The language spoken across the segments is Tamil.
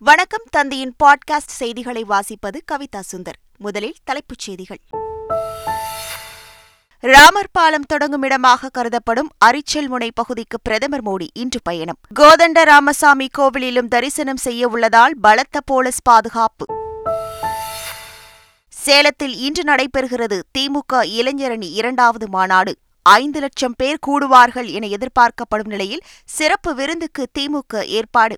வணக்கம் தந்தையின் பாட்காஸ்ட் செய்திகளை வாசிப்பது கவிதா சுந்தர். முதலில் தலைப்புச் செய்திகள். ராமர் பாலம் தொடங்கும் இடமாக கருதப்படும் அரிச்சல்முனை பகுதிக்கு பிரதமர் மோடி இன்று பயணம். கோதண்ட ராமசாமி கோவிலிலும் தரிசனம் செய்ய உள்ளதால் பலத்த போலீஸ் பாதுகாப்பு. சேலத்தில் இன்று நடைபெறுகிறது திமுக இளைஞரணி இரண்டாவது மாநாடு. ஐந்து லட்சம் பேர் கூடுவார்கள் என எதிர்பார்க்கப்படும் நிலையில் சிறப்பு விருந்துக்கு திமுக ஏற்பாடு.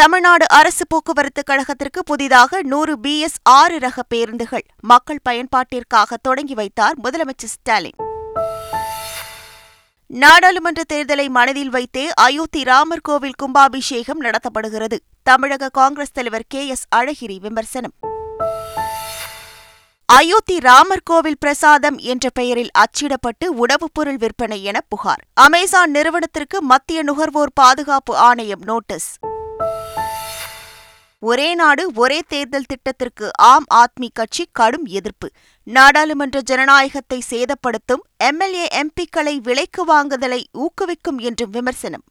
தமிழ்நாடு அரசு போக்குவரத்து கழகத்திற்கு புதிதாக நூறு பிஎஸ் ஆறு ரக பேருந்துகள் மக்கள் பயன்பாட்டிற்காக தொடங்கி வைத்தார் முதலமைச்சர் ஸ்டாலின். நாடாளுமன்ற தேர்தலை மனதில் வைத்தே அயோத்தி ராமர் கோவில் கும்பாபிஷேகம் நடத்தப்படுகிறது. தமிழக காங்கிரஸ் தலைவர் கே எஸ் அழகிரி விமர்சனம். அயோத்தி ராமர் கோவில் பிரசாதம் என்ற பெயரில் அச்சிடப்பட்டு உணவுப் பொருள் விற்பனை என புகார். அமேசான் நிறுவனத்திற்கு மத்திய நுகர்வோர் பாதுகாப்பு ஆணையம் நோட்டீஸ். ஒரே நாடு ஒரே தேர்தல் திட்டத்திற்கு ஆம் ஆத்மி கட்சி கடும் எதிர்ப்பு. நாடாளுமன்ற ஜனநாயகத்தை சேதப்படுத்தும் எம்எல்ஏ எம்பிக்களை விலைக்கு வாங்குதலை ஊக்குவிக்கும் என்றும் விமர்சனம்.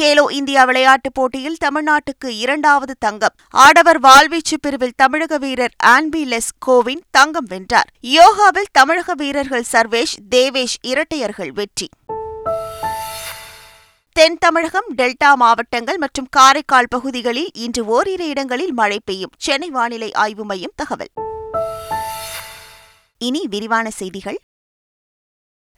கேலோ இந்தியா விளையாட்டுப் போட்டியில் தமிழ்நாட்டுக்கு இரண்டாவது தங்கம். ஆடவர் வாள்வீச்சு பிரிவில் தமிழக வீரர் ஆன்பி லெஸ் கோவின் தங்கம் வென்றார். யோகாவில் தமிழக வீரர்கள் சர்வேஷ் தேவேஷ் இரட்டையர்கள் வெற்றி. தென் தமிழகம் டெல்டா மாவட்டங்கள் மற்றும் காரைக்கால் பகுதிகளில் இன்று ஓரிரு இடங்களில் மழை பெய்யும். சென்னை வானிலை ஆய்வு மையம் தகவல். இனி விரிவான செய்திகள்.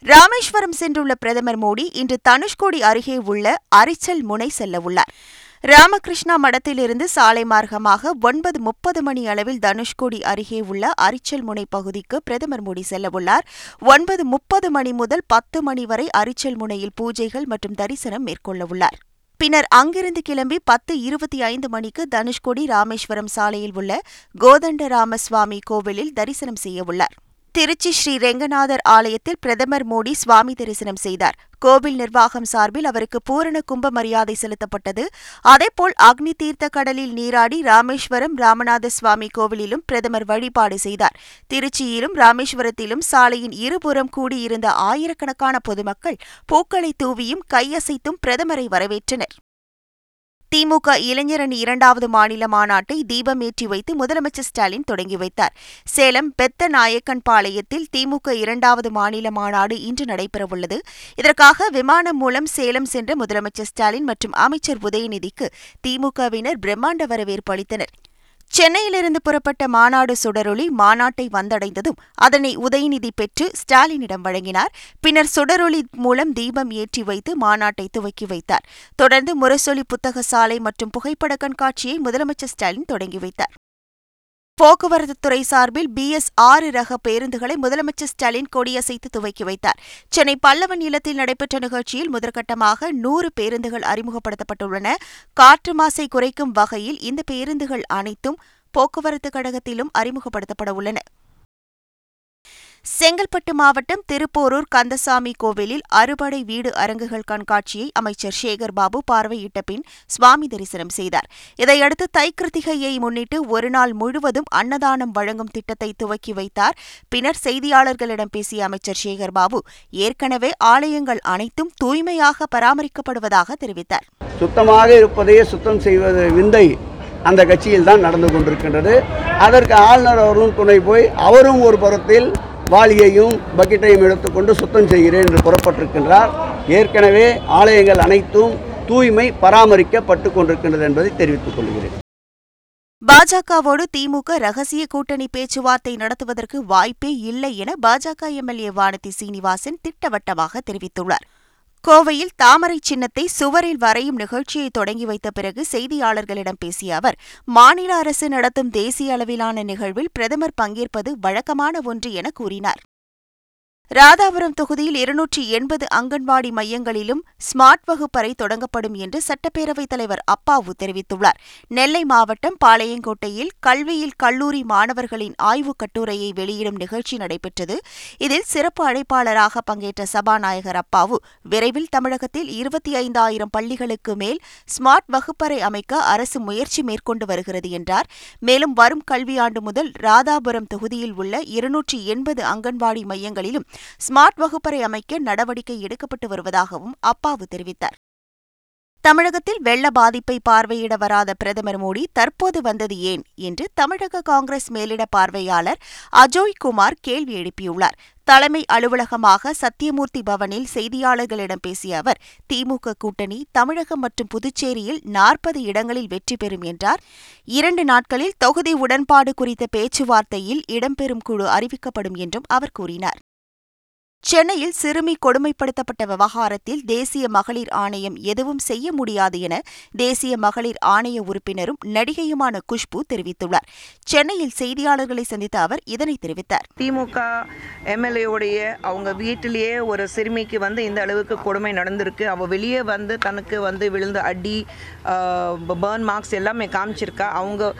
ராமேஸ்வரம் சென்றுள்ள பிரதமர் மோடி இன்று தனுஷ்கோடி அருகே உள்ள அரிச்சல் முனை செல்லவுள்ளார். ராமகிருஷ்ணா மடத்திலிருந்து சாலை மார்க்கமாக ஒன்பது முப்பது மணி அளவில் தனுஷ்கோடி அருகே உள்ள அரிச்சல் முனை பகுதிக்கு பிரதமர் மோடி செல்லவுள்ளார். ஒன்பது முப்பது மணி முதல் பத்து மணி வரை அரிச்சல் முனையில் பூஜைகள் மற்றும் தரிசனம் மேற்கொள்ளவுள்ளார். பின்னர் அங்கிருந்து கிளம்பி பத்து இருபத்தி ஐந்து மணிக்கு தனுஷ்கோடி ராமேஸ்வரம் சாலையில் உள்ள கோதண்ட ராமசுவாமி கோவிலில் தரிசனம் செய்யவுள்ளார். திருச்சி ஸ்ரீ ரெங்கநாதர் ஆலயத்தில் பிரதமர் மோடி சுவாமி தரிசனம் செய்தார். கோவில் நிர்வாகம் சார்பில் அவருக்கு பூரண கும்ப மரியாதை செலுத்தப்பட்டது. அதேபோல் அக்னி தீர்த்த கடலில் நீராடி ராமேஸ்வரம் ராமநாத சுவாமி கோவிலிலும் பிரதமர் வழிபாடு செய்தார். திருச்சியிலும் ராமேஸ்வரத்திலும் சாலையின் இருபுறம் கூடியிருந்த ஆயிரக்கணக்கான பொதுமக்கள் பூக்களை தூவியும் கையசைத்தும் பிரதமரை வரவேற்றனர். திமுக இளைஞரணி இரண்டாவது மாநில மாநாட்டை தீபமேற்றி வைத்து முதலமைச்சர் ஸ்டாலின் தொடங்கி வைத்தார். சேலம் பெத்த நாயக்கன் பாளையத்தில் திமுக இரண்டாவது மாநில மாநாடு இன்று நடைபெறவுள்ளது. இதற்காக விமானம் மூலம் சேலம் சென்ற முதலமைச்சர் ஸ்டாலின் மற்றும் அமைச்சர் உதயநிதிக்கு திமுகவினர் பிரம்மாண்ட வரவேற்பு அளித்தனர். சென்னையிலிருந்து புறப்பட்ட மாநாடு சுடரொளி மாநாட்டை வந்தடைந்ததும் அதனை உதயநிதி பெற்று ஸ்டாலினிடம் வழங்கினார். பின்னர் சுடரொளி மூலம் தீபம் ஏற்றி வைத்து மாநாட்டை துவக்கி வைத்தார். தொடர்ந்து முரசொலி புத்தக சாலை மற்றும் புகைப்பட கண்காட்சியை முதலமைச்சர் ஸ்டாலின் தொடங்கி வைத்தார். போக்குவரத்துத்துறை சார்பில் பிஎஸ் ஆறு ரக பேருந்துகளை முதலமைச்சர் ஸ்டாலின் கொடியசைத்து துவக்கி வைத்தார். சென்னை பல்லவன் இல்லத்தில் நடைபெற்ற நிகழ்ச்சியில் முதற்கட்டமாக நூறு பேருந்துகள் அறிமுகப்படுத்தப்பட்டுள்ளன. காற்று மாசை குறைக்கும் வகையில் இந்த பேருந்துகள் அனைத்தும் போக்குவரத்து கழகத்திலும் அறிமுகப்படுத்தப்பட உள்ளன. செங்கல்பட்டு மாவட்டம் திருப்போரூர் கந்தசாமி கோவிலில் அறுபடை வீடு அரங்குகள் கண்காட்சியை அமைச்சர் சேகர் பாபு பார்வையிட்ட பின் சுவாமி தரிசனம் செய்தார். இதையடுத்து தைக்கிருத்திகையை முன்னிட்டு ஒருநாள் முழுவதும் அன்னதானம் வழங்கும் திட்டத்தை துவக்கி வைத்தார். பின்னர் செய்தியாளர்களிடம் பேசிய அமைச்சர் சேகர் பாபு ஏற்கனவே ஆலயங்கள் அனைத்தும் தூய்மையாக பராமரிக்கப்படுவதாக தெரிவித்தார். சுத்தமாக இருப்பதையே சுத்தம் செய்வது விந்தை அந்த கட்சியில் தான் நடந்து கொண்டிருக்கின்றது. அதற்கு ஆளுநர் அவரும் துணை போய் அவரும் ஒரு புறத்தில் வாளியையும் பக்கெட்டையும் எடுத்துக்கொண்டு சுத்தம் செய்கிறேன் என்று புறப்பட்டிருக்கின்றார். ஏற்கனவே ஆலயங்கள் அனைத்தும் தூய்மை பராமரிக்கப்பட்டு கொண்டிருக்கின்றது என்பதை தெரிவித்துக் கொள்கிறேன். பாஜகவோடு திமுக ரகசிய கூட்டணி பேச்சுவார்த்தை நடத்துவதற்கு வாய்ப்பே இல்லை என பாஜக எம்எல்ஏ வானதி சீனிவாசன் திட்டவட்டமாக தெரிவித்துள்ளார். கோவையில் தாமரை சின்னத்தை சுவரில் வரையும் நிகழ்ச்சியை தொடங்கி வைத்த பிறகு செய்தியாளர்களிடம் பேசிய அவர் மாநில அரசு நடத்தும் தேசிய அளவிலான நிகழ்வில் பிரதமர் பங்கேற்பது வழக்கமான ஒன்று என கூறினார். ராதாபுரம் தொகுதியில் இருநூற்றி எண்பது அங்கன்வாடி மையங்களிலும் ஸ்மார்ட் வகுப்பறை தொடங்கப்படும் என்று சட்டப்பேரவைத் தலைவர் அப்பாவு தெரிவித்துள்ளார். நெல்லை மாவட்டம் பாளையங்கோட்டையில் கல்வியில் கல்லூரி மாணவர்களின் ஆய்வுக் கட்டுரையை வெளியிடும் நிகழ்ச்சி நடைபெற்றது. இதில் சிறப்பு அழைப்பாளராக பங்கேற்ற சபாநாயகர் அப்பாவு விரைவில் தமிழகத்தில் இருபத்தி ஐந்தாயிரம் பள்ளிகளுக்கு மேல் ஸ்மார்ட் வகுப்பறை அமைக்க அரசு முயற்சி மேற்கொண்டு வருகிறது என்றார். மேலும் வரும் கல்வியாண்டு முதல் ராதாபுரம் தொகுதியில் உள்ள இருநூற்றி எண்பது அங்கன்வாடி மையங்களிலும் ஸ்மார்ட் வகுப்பறை அமைக்க நடவடிக்கை எடுக்கப்பட்டு வருவதாகவும் அப்பாவு தெரிவித்தார். தமிழகத்தில் வெள்ள பாதிப்பை பார்வையிட வராத பிரதமர் மோடி தற்போது வந்தது ஏன் என்று தமிழக காங்கிரஸ் மேலிட பார்வையாளர் அஜோய் குமார் கேள்வி எழுப்பியுள்ளார். தலைமை அலுவலகமாக சத்தியமூர்த்தி பவனில் செய்தியாளர்களிடம் பேசிய அவர் திமுக கூட்டணி தமிழகம் மற்றும் புதுச்சேரியில் நாற்பது இடங்களில் வெற்றி பெறும் என்றார். இரண்டு நாட்களில் தொகுதி உடன்பாடு குறித்த பேச்சுவார்த்தையில் இடம்பெறும் குழு அறிவிக்கப்படும் என்றும் அவர் கூறினார். சென்னையில் சிறுமி கொடுமைப்படுத்தப்பட்ட விவகாரத்தில் தேசிய மகளிர் ஆணையம் எதுவும் செய்ய முடியாது என தேசிய மகளிர் ஆணைய உறுப்பினரும் நடிகையுமான குஷ்பு தெரிவித்துள்ளார். சென்னையில் செய்தியாளர்களை சந்தித்த அவர் இதனை தெரிவித்தார். திமுக எம்எல்ஏவுடைய அவங்க வீட்டிலேயே ஒரு சிறுமிக்கு வந்து இந்த அளவுக்கு கொடுமை நடந்திருக்கு. அவள் வெளியே வந்து தனக்கு வந்து விழுந்த அடி பேர்ன் மார்க்ஸ் எல்லாமே காமிச்சிருக்கா. அவங்க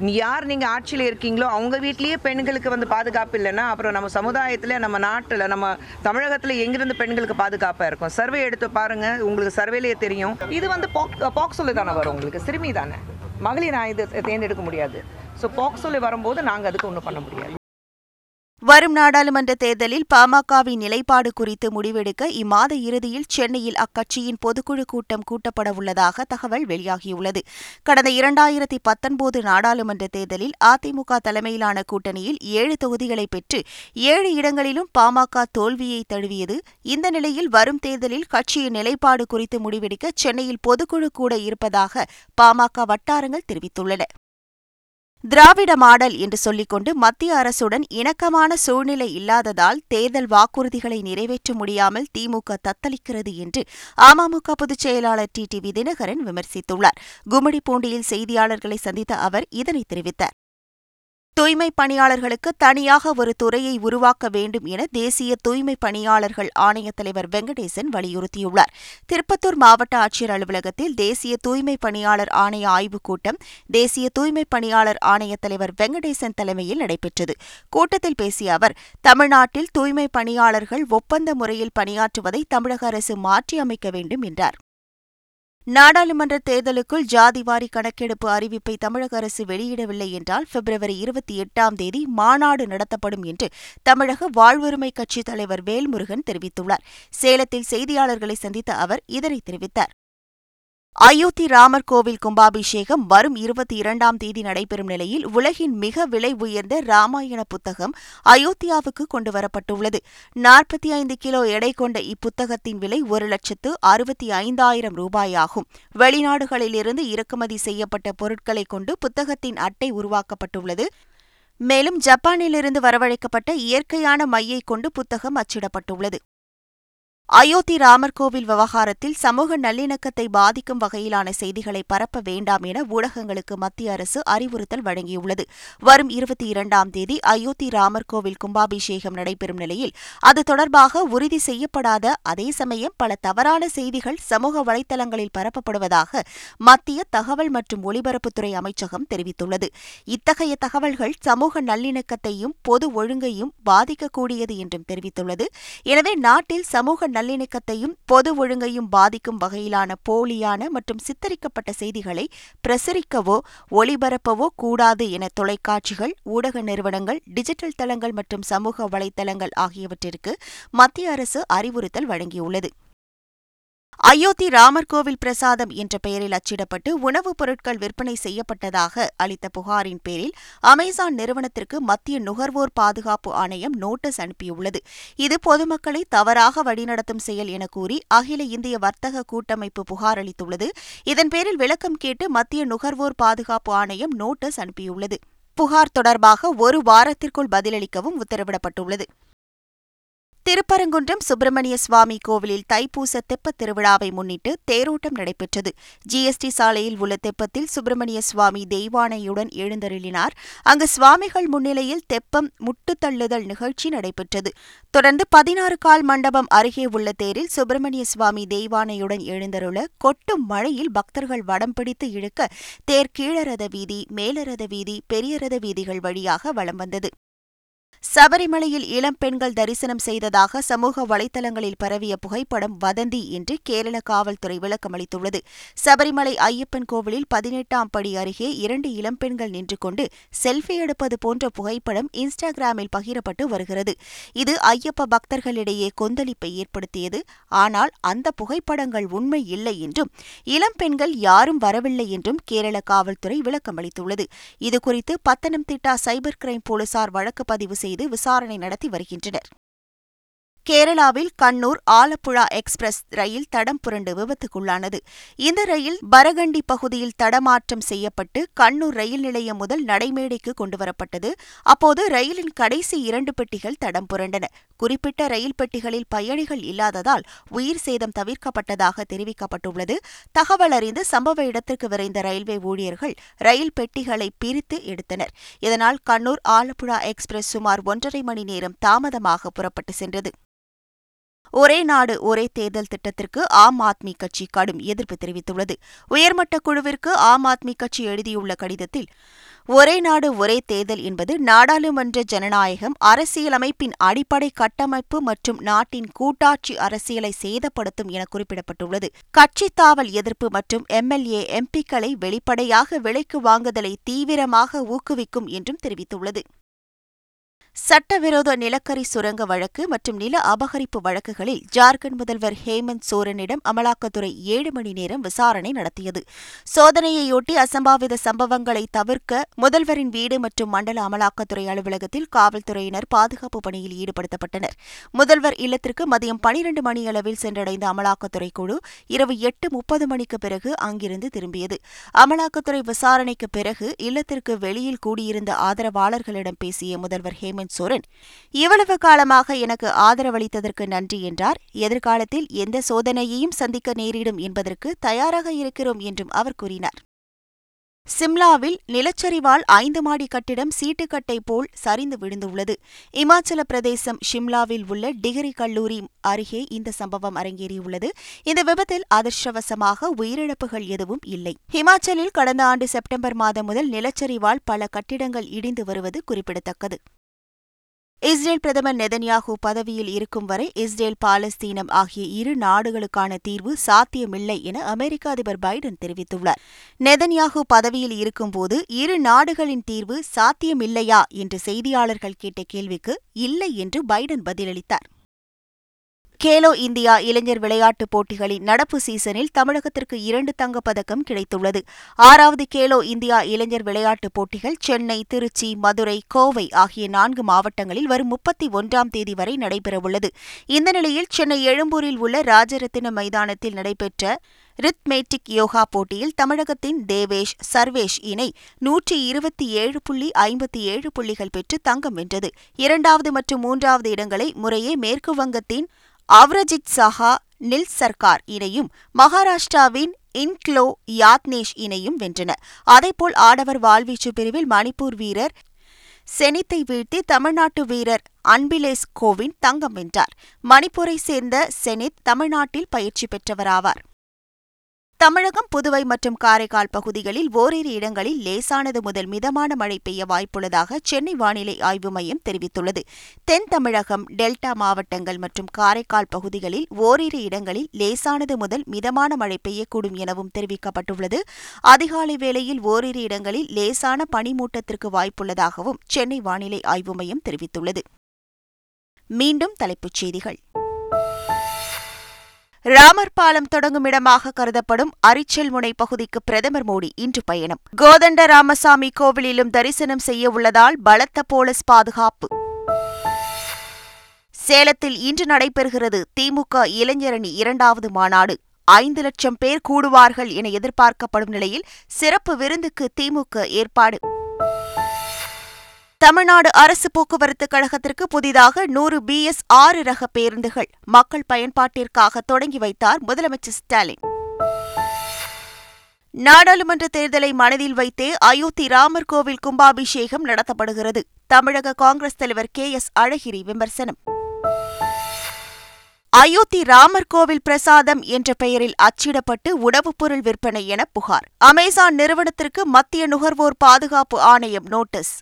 யார் நீங்கள் ஆட்சியில் இருக்கீங்களோ அவங்க வீட்லேயே பெண்களுக்கு வந்து பாதுகாப்பு இல்லைன்னா அப்புறம் நம்ம சமுதாயத்தில் நம்ம நாட்டில் நம்ம தமிழகத்தில் எங்கிருந்து பெண்களுக்கு பாதுகாப்பாக இருக்கும்? சர்வே எடுத்து பாருங்கள் உங்களுக்கு சர்வேலேயே தெரியும். இது வந்து பாக் பாக்ஸோல தானே வரும் உங்களுக்கு? சிறுமி தானே? மகளிர் நான் இது தேர்ந்தெடுக்க முடியாது. ஸோ பாக்ஸோல வரும்போது நாங்கள் அதுக்கு ஒன்றும் பண்ண முடியாது. வரும் நாடாளுமன்ற தேர்தலில் பாமகவின் நிலைப்பாடு குறித்து முடிவெடுக்க இம்மாத இறுதியில் சென்னையில் அக்கட்சியின் பொதுக்குழு கூட்டம் கூட்டப்பட உள்ளதாக தகவல் வெளியாகியுள்ளது. கடந்த இரண்டாயிரத்தி பத்தொன்பது நாடாளுமன்ற தேர்தலில் அதிமுக தலைமையிலான கூட்டணியில் ஏழு தொகுதிகளை பெற்று ஏழு இடங்களிலும் பாமக தோல்வியை தழுவியது. இந்த நிலையில் வரும் தேர்தலில் கட்சியின் நிலைப்பாடு குறித்து முடிவெடுக்க சென்னையில் பொதுக்குழு கூட இருப்பதாக பாமக வட்டாரங்கள் தெரிவித்துள்ளன. திராவிட மாடல் என்று சொல்லிக்கொண்டு மத்திய அரசுடன் இணக்கமான சூழ்நிலை இல்லாததால் தேர்தல் வாக்குறுதிகளை நிறைவேற்ற முடியாமல் திமுக தத்தளிக்கிறது என்று அமமுக பொதுச் செயலாளர் டி டி தினகரன் விமர்சித்துள்ளார். கும்மிடிப்பூண்டியில் செய்தியாளர்களை சந்தித்த அவர் இதனை தெரிவித்தார். தூய்மை பணியாளர்களுக்கு தனியாக ஒரு துறையை உருவாக்க வேண்டும் என தேசிய தூய்மை பணியாளர்கள் ஆணைய தலைவர் வெங்கடேசன் வலியுறுத்தியுள்ளார். திருப்பத்தூர் மாவட்ட ஆட்சியர் அலுவலகத்தில் தேசிய தூய்மை பணியாளர் ஆணைய ஆய்வுக் கூட்டம் தேசிய தூய்மை பணியாளர் ஆணைய தலைவர் வெங்கடேசன் தலைமையில் நடைபெற்றது. கூட்டத்தில் பேசிய அவர் தமிழ்நாட்டில் தூய்மை பணியாளர்கள் ஒப்பந்த முறையில் பணியாற்றுவதை தமிழக அரசு மாற்றியமைக்க வேண்டும் என்றார். நாடாளுமன்ற தேர்தலுக்குள் ஜாதிவாரி கணக்கெடுப்பு அறிவிப்பை தமிழக அரசு வெளியிடவில்லை என்றால் பிப்ரவரி இருபத்தி எட்டாம் தேதி மாநாடு நடத்தப்படும் என்று தமிழக வாழ்வுரிமை கட்சித் தலைவர் வேல்முருகன் தெரிவித்துள்ளார். சேலத்தில் செய்தியாளர்களை சந்தித்த அவர் இதனை தெரிவித்தார். அயோத்தி ராமர் கோவில் கும்பாபிஷேகம் வரும் இருபத்தி இரண்டாம் தேதி நடைபெறும் நிலையில் உலகின் மிக விலை உயர்ந்த ராமாயண புத்தகம் அயோத்தியாவுக்கு கொண்டுவரப்பட்டுள்ளது. நாற்பத்தி ஐந்து கிலோ எடை கொண்ட இப்புத்தகத்தின் விலை ஒரு லட்சத்து அறுபத்தி ஐந்தாயிரம் ரூபாயாகும். வெளிநாடுகளிலிருந்து இறக்குமதி செய்யப்பட்ட பொருட்களை கொண்டு புத்தகத்தின் அட்டை உருவாக்கப்பட்டுள்ளது. மேலும் ஜப்பானிலிருந்து வரவழைக்கப்பட்ட இயற்கையான மையை கொண்டு புத்தகம் அச்சிடப்பட்டுள்ளது. அயோத்தி ராமர் கோவில் விவகாரத்தில் சமூக நல்லிணக்கத்தை பாதிக்கும் வகையிலான செய்திகளை பரப்ப வேண்டாம் என ஊடகங்களுக்கு மத்திய அரசு அறிவுறுத்தல் வழங்கியுள்ளது. வரும் இருபத்தி இரண்டாம் தேதி அயோத்தி ராமர் கோவில் கும்பாபிஷேகம் நடைபெறும் நிலையில் அது தொடர்பாக உறுதி செய்யப்படாத அதே சமயம் பல தவறான செய்திகள் சமூக வலைதளங்களில் பரப்பப்படுவதாக மத்திய தகவல் மற்றும் ஒலிபரப்புத்துறை அமைச்சகம் தெரிவித்துள்ளது. இத்தகைய தகவல்கள் சமூக நல்லிணக்கத்தையும் பொது ஒழுங்கையும் பாதிக்கக்கூடியது என்றும் தெரிவித்துள்ளது. எனவே நாட்டில் சமூக நல்லிணக்கத்தையும் பொது ஒழுங்கையும் பாதிக்கும் வகையிலான போலியான மற்றும் சித்தரிக்கப்பட்ட செய்திகளை பிரசரிக்கவோ ஒளிபரப்பவோ கூடாது என தொலைக்காட்சிகள் ஊடக நிறுவனங்கள் டிஜிட்டல் தளங்கள் மற்றும் சமூக வலைதளங்கள் ஆகியவற்றிற்கு மத்திய அரசு அறிவுறுத்தல் வழங்கியுள்ளது. அயோத்தி ராமர் கோவில் பிரசாதம் என்ற பெயரில் அச்சிடப்பட்டு உணவுப் பொருட்கள் விற்பனை செய்யப்பட்டதாக அளித்த புகாரின் பேரில் அமேசான் நிறுவனத்திற்கு மத்திய நுகர்வோர் பாதுகாப்பு ஆணையம் நோட்டீஸ் அனுப்பியுள்ளது. இது பொதுமக்களை தவறாக வழிநடத்தும் செயல் என கூறி அகில இந்திய வர்த்தக கூட்டமைப்பு புகார் அளித்துள்ளது. இதன் பேரில் விளக்கம் கேட்டு மத்திய நுகர்வோர் பாதுகாப்பு ஆணையம் நோட்டீஸ் அனுப்பியுள்ளது. புகார் தொடர்பாக ஒரு வாரத்திற்குள் பதிலளிக்கவும் உத்தரவிடப்பட்டுள்ளது. திருப்பரங்குன்றம் சுப்பிரமணிய சுவாமி கோவிலில் தைப்பூச தெப்பத் திருவிழாவை முன்னிட்டு தேரோட்டம் நடைபெற்றது. ஜிஎஸ்டி சாலையில் உள்ள தெப்பத்தில் சுப்பிரமணிய சுவாமி தெய்வானையுடன் எழுந்தருளினார். அங்கு சுவாமிகள் முன்னிலையில் தெப்பம் முட்டு தள்ளுதல் நிகழ்ச்சி நடைபெற்றது. தொடர்ந்து பதினாறு கால் மண்டபம் அருகே உள்ள தேரில் சுப்பிரமணிய சுவாமி தெய்வானையுடன் எழுந்தருள கொட்டும் மழையில் பக்தர்கள் வடம் பிடித்து இழுக்க தேர் கீழரத வீதி மேலரத வீதி பெரியரத வீதிகள் வழியாக வலம் வந்தது. சபரிமலையில் இளம் பெண்கள் தரிசனம் செய்ததாக சமூக வலைதளங்களில் பரவிய புகைப்படம் வதந்தி என்று கேரள காவல்துறை விளக்கமளித்துள்ளது சபரிமலை ஐயப்பன் கோவிலில் பதினெட்டாம் படி அருகே இரண்டு இளம்பெண்கள் நின்று கொண்டு செல்ஃபி எடுப்பது போன்ற புகைப்படம் இன்ஸ்டாகிராமில் பகிரப்பட்டு வருகிறது. இது ஐயப்ப பக்தர்களிடையே கொந்தளிப்பை ஏற்படுத்தியது. ஆனால் அந்த புகைப்படங்கள் உண்மை இல்லை என்றும் இளம் பெண்கள் யாரும் வரவில்லை என்றும் கேரள காவல்துறை விளக்கமளித்துள்ளது இதுகுறித்து பத்தனம்திட்டா சைபர் கிரைம் போலீசார் வழக்கு பதிவு செய்து விசாரணை நடத்தி வருகின்றனர். கேரளாவில் கண்ணூர் ஆலப்புழா எக்ஸ்பிரஸ் ரயில் தடம் புரண்டு விபத்துக்குள்ளானது. இந்த ரயில் பரகண்டி பகுதியில் தடமாற்றம் செய்யப்பட்டு கண்ணூர் ரயில் நிலையம் முதல் நடைமேடைக்கு கொண்டுவரப்பட்டது. அப்போது ரயிலின் கடைசி இரண்டு பெட்டிகள் தடம் புரண்டன. குறிப்பிட்ட ரயில் பெட்டிகளில் பயணிகள் இல்லாததால் உயிர் சேதம் தவிர்க்கப்பட்டதாக தெரிவிக்கப்பட்டுள்ளது. தகவல் அறிந்து சம்பவ இடத்திற்கு விரைந்த ரயில்வே ஊழியர்கள் ரயில் பெட்டிகளை பிரித்து எடுத்தனர். இதனால் கண்ணூர் ஆலப்புழா எக்ஸ்பிரஸ் சுமார் ஒன்றரை மணி நேரம் தாமதமாக புறப்பட்டு சென்றது. ஒரே நாடு ஒரே தேர்தல் திட்டத்திற்கு ஆம் ஆத்மி கட்சி கடும் எதிர்ப்பு தெரிவித்துள்ளது. உயர்மட்ட குழுவிற்கு ஆம் ஆத்மி கட்சி எழுதியுள்ள கடிதத்தில் ஒரே நாடு ஒரே தேர்தல் என்பது நாடாளுமன்ற ஜனநாயகம் அரசியலமைப்பின் அடிப்படை கட்டமைப்பு மற்றும் நாட்டின் கூட்டாட்சி அரசியலை சேதப்படுத்தும் என குறிப்பிடப்பட்டுள்ளது. கட்சி தாவல் எதிர்ப்பு மற்றும் எம்எல்ஏ எம்பிக்களை வெளிப்படையாக விலைக்கு வாங்குதலை தீவிரமாக ஊக்குவிக்கும் என்றும் தெரிவித்துள்ளது. சட்டவிரோத நிலக்கரி சுரங்க வழக்கு மற்றும் நில அபகரிப்பு வழக்குகளில் ஜார்க்கண்ட் முதல்வர் ஹேமந்த் சோரனிடம் அமலாக்கத்துறை ஏழு மணி நேரம் விசாரணை நடத்தியது. சோதனையையொட்டி அசம்பாவித சம்பவங்களை தவிர்க்க முதல்வரின் வீடு மற்றும் மண்டல அமலாக்கத்துறை அலுவலகத்தில் காவல்துறையினர் பாதுகாப்பு பணியில் ஈடுபடுத்தப்பட்டனர். முதல்வர் இல்லத்திற்கு மதியம் பனிரண்டு மணியளவில் சென்றடைந்த அமலாக்கத்துறை குழு இரவு எட்டு முப்பது மணிக்கு பிறகு அங்கிருந்து திரும்பியது. அமலாக்கத்துறை விசாரணைக்கு பிறகு இல்லத்திற்கு வெளியில் கூடியிருந்த ஆதரவாளர்களிடம் பேசிய முதல்வர் ஹேமந்த் ஹேமந்த் சோரன். இவ்வளவு காலமாக எனக்கு ஆதரவளித்ததற்கு நன்றி என்றார். எதிர்காலத்தில் எந்த சோதனையையும் சந்திக்க நேரிடும் என்பதற்கு தயாராக இருக்கிறோம் என்றும் அவர் கூறினார். சிம்லாவில் நிலச்சரிவால் ஐந்து மாடி கட்டிடம் சீட்டுக்கட்டை போல் சரிந்து விழுந்துள்ளது. இமாச்சல பிரதேசம் ஷிம்லாவில் உள்ள டிகிரி கல்லூரி அருகே இந்த சம்பவம் அரங்கேறியுள்ளது. இந்த விபத்தில் அதிர்ஷ்டவசமாக உயிரிழப்புகள் எதுவும் இல்லை. ஹிமாச்சலில் கடந்த ஆண்டு செப்டம்பர் மாதம் முதல் நிலச்சரிவால் பல கட்டிடங்கள் இடிந்து வருவது குறிப்பிடத்தக்கது. இஸ்ரேல் பிரதமர் நெதன்யாகு பதவியில் இருக்கும் வரை இஸ்ரேல் பாலஸ்தீனம் ஆகிய இரு நாடுகளுக்கான தீர்வு சாத்தியமில்லை என அமெரிக்க அதிபர் பைடன் தெரிவித்துள்ளார். நெதன்யாகு பதவியில் இருக்கும்போது இரு நாடுகளின் தீர்வு சாத்தியமில்லையா? என்று செய்தியாளர்கள் கேட்ட கேள்விக்கு இல்லை என்று பைடன் பதிலளித்தார். கேலோ இந்தியா இளைஞர் விளையாட்டுப் போட்டிகளின் நடப்பு சீசனில் தமிழகத்திற்கு இரண்டு தங்கப்பதக்கம் கிடைத்துள்ளது. ஆறாவது கேலோ இந்தியா இளைஞர் விளையாட்டுப் போட்டிகள் சென்னை திருச்சி மதுரை கோவை ஆகிய நான்கு மாவட்டங்களில் வரும் முப்பத்தி ஒன்றாம் தேதி வரை நடைபெறவுள்ளது. இந்த நிலையில் சென்னை எழும்பூரில் உள்ள ராஜரத்தின மைதானத்தில் நடைபெற்ற ரித்மேட்டிக் யோகா போட்டியில் தமிழகத்தின் தேவேஷ் சர்வேஷ் இணை நூற்றி இருபத்தி ஏழு புள்ளி ஐம்பத்தி ஏழு புள்ளிகள் பெற்று தங்கம் வென்றது. இரண்டாவது மற்றும் மூன்றாவது இடங்களை முறையே மேற்கு வங்கத்தின் அவ்ரஜித் சஹா நில் சர்கார் இணையும் மகாராஷ்டிராவின் இன்க்ளோ யாத்னேஷ் இணையும் வென்றன. அதேபோல் ஆடவர் வாள்வீச்சு பிரிவில் மணிப்பூர் வீரர் செனித்தை வீழ்த்தி தமிழ்நாட்டு வீரர் அன்பிலேஸ் கோவிந்த் தங்கம் வென்றார். மணிப்பூரை சேர்ந்த செனித் தமிழ்நாட்டில் பயிற்சி பெற்றவராவார். தமிழகம் புதுவை மற்றும் காரைக்கால் பகுதிகளில் ஓரிரு இடங்களில் லேசானது முதல் மிதமான மழை பெய்ய வாய்ப்புள்ளதாக சென்னை வானிலை ஆய்வு மையம் தெரிவித்துள்ளது. தென் தமிழகம் டெல்டா மாவட்டங்கள் மற்றும் காரைக்கால் பகுதிகளில் ஓரிரு இடங்களில் லேசானது முதல் மிதமான மழை பெய்யக்கூடும் எனவும் தெரிவிக்கப்பட்டுள்ளது. அதிகாலை வேளையில் ஓரிரு இடங்களில் லேசான பனிமூட்டத்திற்கு வாய்ப்புள்ளதாகவும் சென்னை வானிலை ஆய்வு மையம் தெரிவித்துள்ளது. மீண்டும் தலைப்புச் செய்திகள். ராமர் பாலம் தொடங்கும் இடமாக கருதப்படும் அரிச்சல் முனை பகுதிக்கு பிரதமர் மோடி இன்று பயணம். கோதண்ட ராமசாமி கோவிலிலும் தரிசனம் செய்ய உள்ளதால் பலத்த போலீஸ் பாதுகாப்பு. சேலத்தில் இன்று நடைபெறுகிறது திமுக இளைஞரணி இரண்டாவது மாநாடு. ஐந்து லட்சம் பேர் கூடுவார்கள் என எதிர்பார்க்கப்படும் நிலையில் சிறப்பு விருந்துக்கு திமுக ஏற்பாடு. தமிழ்நாடு அரசு போக்குவரத்து கழகத்திற்கு புதிதாக நூறு பி எஸ் ஆறு ரக பேருந்துகள். மக்கள் பயன்பாட்டிற்காக தொடங்கி வைத்தார் முதலமைச்சர் ஸ்டாலின். நாடாளுமன்ற தேர்தலை மனதில் வைத்தே அயோத்தி ராமர் கோவில் கும்பாபிஷேகம் நடத்தப்படுகிறது. தமிழக காங்கிரஸ் தலைவர் கே எஸ் அழகிரி விமர்சனம். அயோத்தி ராமர் கோவில் பிரசாதம் என்ற பெயரில் அச்சிடப்பட்டு உணவுப் பொருள் விற்பனை என புகார். அமேசான் நிறுவனத்திற்கு மத்திய நுகர்வோர் பாதுகாப்பு ஆணையம் நோட்டீஸ்.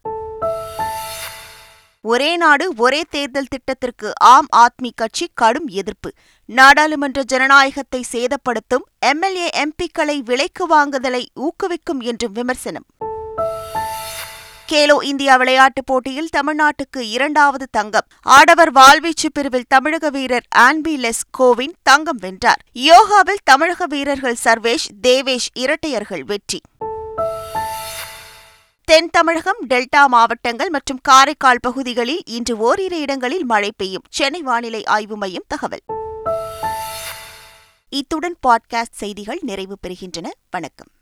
ஒரே நாடு ஒரே தேர்தல் திட்டத்திற்கு ஆம் ஆத்மி கட்சி கடும் எதிர்ப்பு. நாடாளுமன்ற ஜனநாயகத்தை சேதப்படுத்தும் எம்எல்ஏ எம்பிக்களை விலைக்கு வாங்குதலை ஊக்குவிக்கும் என்றும் விமர்சனம். கேலோ இந்தியா விளையாட்டுப் போட்டியில் தமிழ்நாட்டுக்கு இரண்டாவது தங்கம். ஆடவர் வாள்வீச்சு பிரிவில் தமிழக வீரர் ஆன்பி லெஸ் கோவின் தங்கம் வென்றார். யோகாவில் தமிழக வீரர்கள் சர்வேஷ் தேவேஷ் இரட்டையர்கள் வெற்றி. தென் தமிழகம் டெல்டா மாவட்டங்கள் மற்றும் காரைக்கால் பகுதிகளில் இன்று ஓரிரு இடங்களில் மழை பெய்யும். சென்னை வானிலை ஆய்வு மையம் தகவல். இத்துடன் பாட்காஸ்ட் செய்திகள் நிறைவு பெறுகின்றன. வணக்கம்.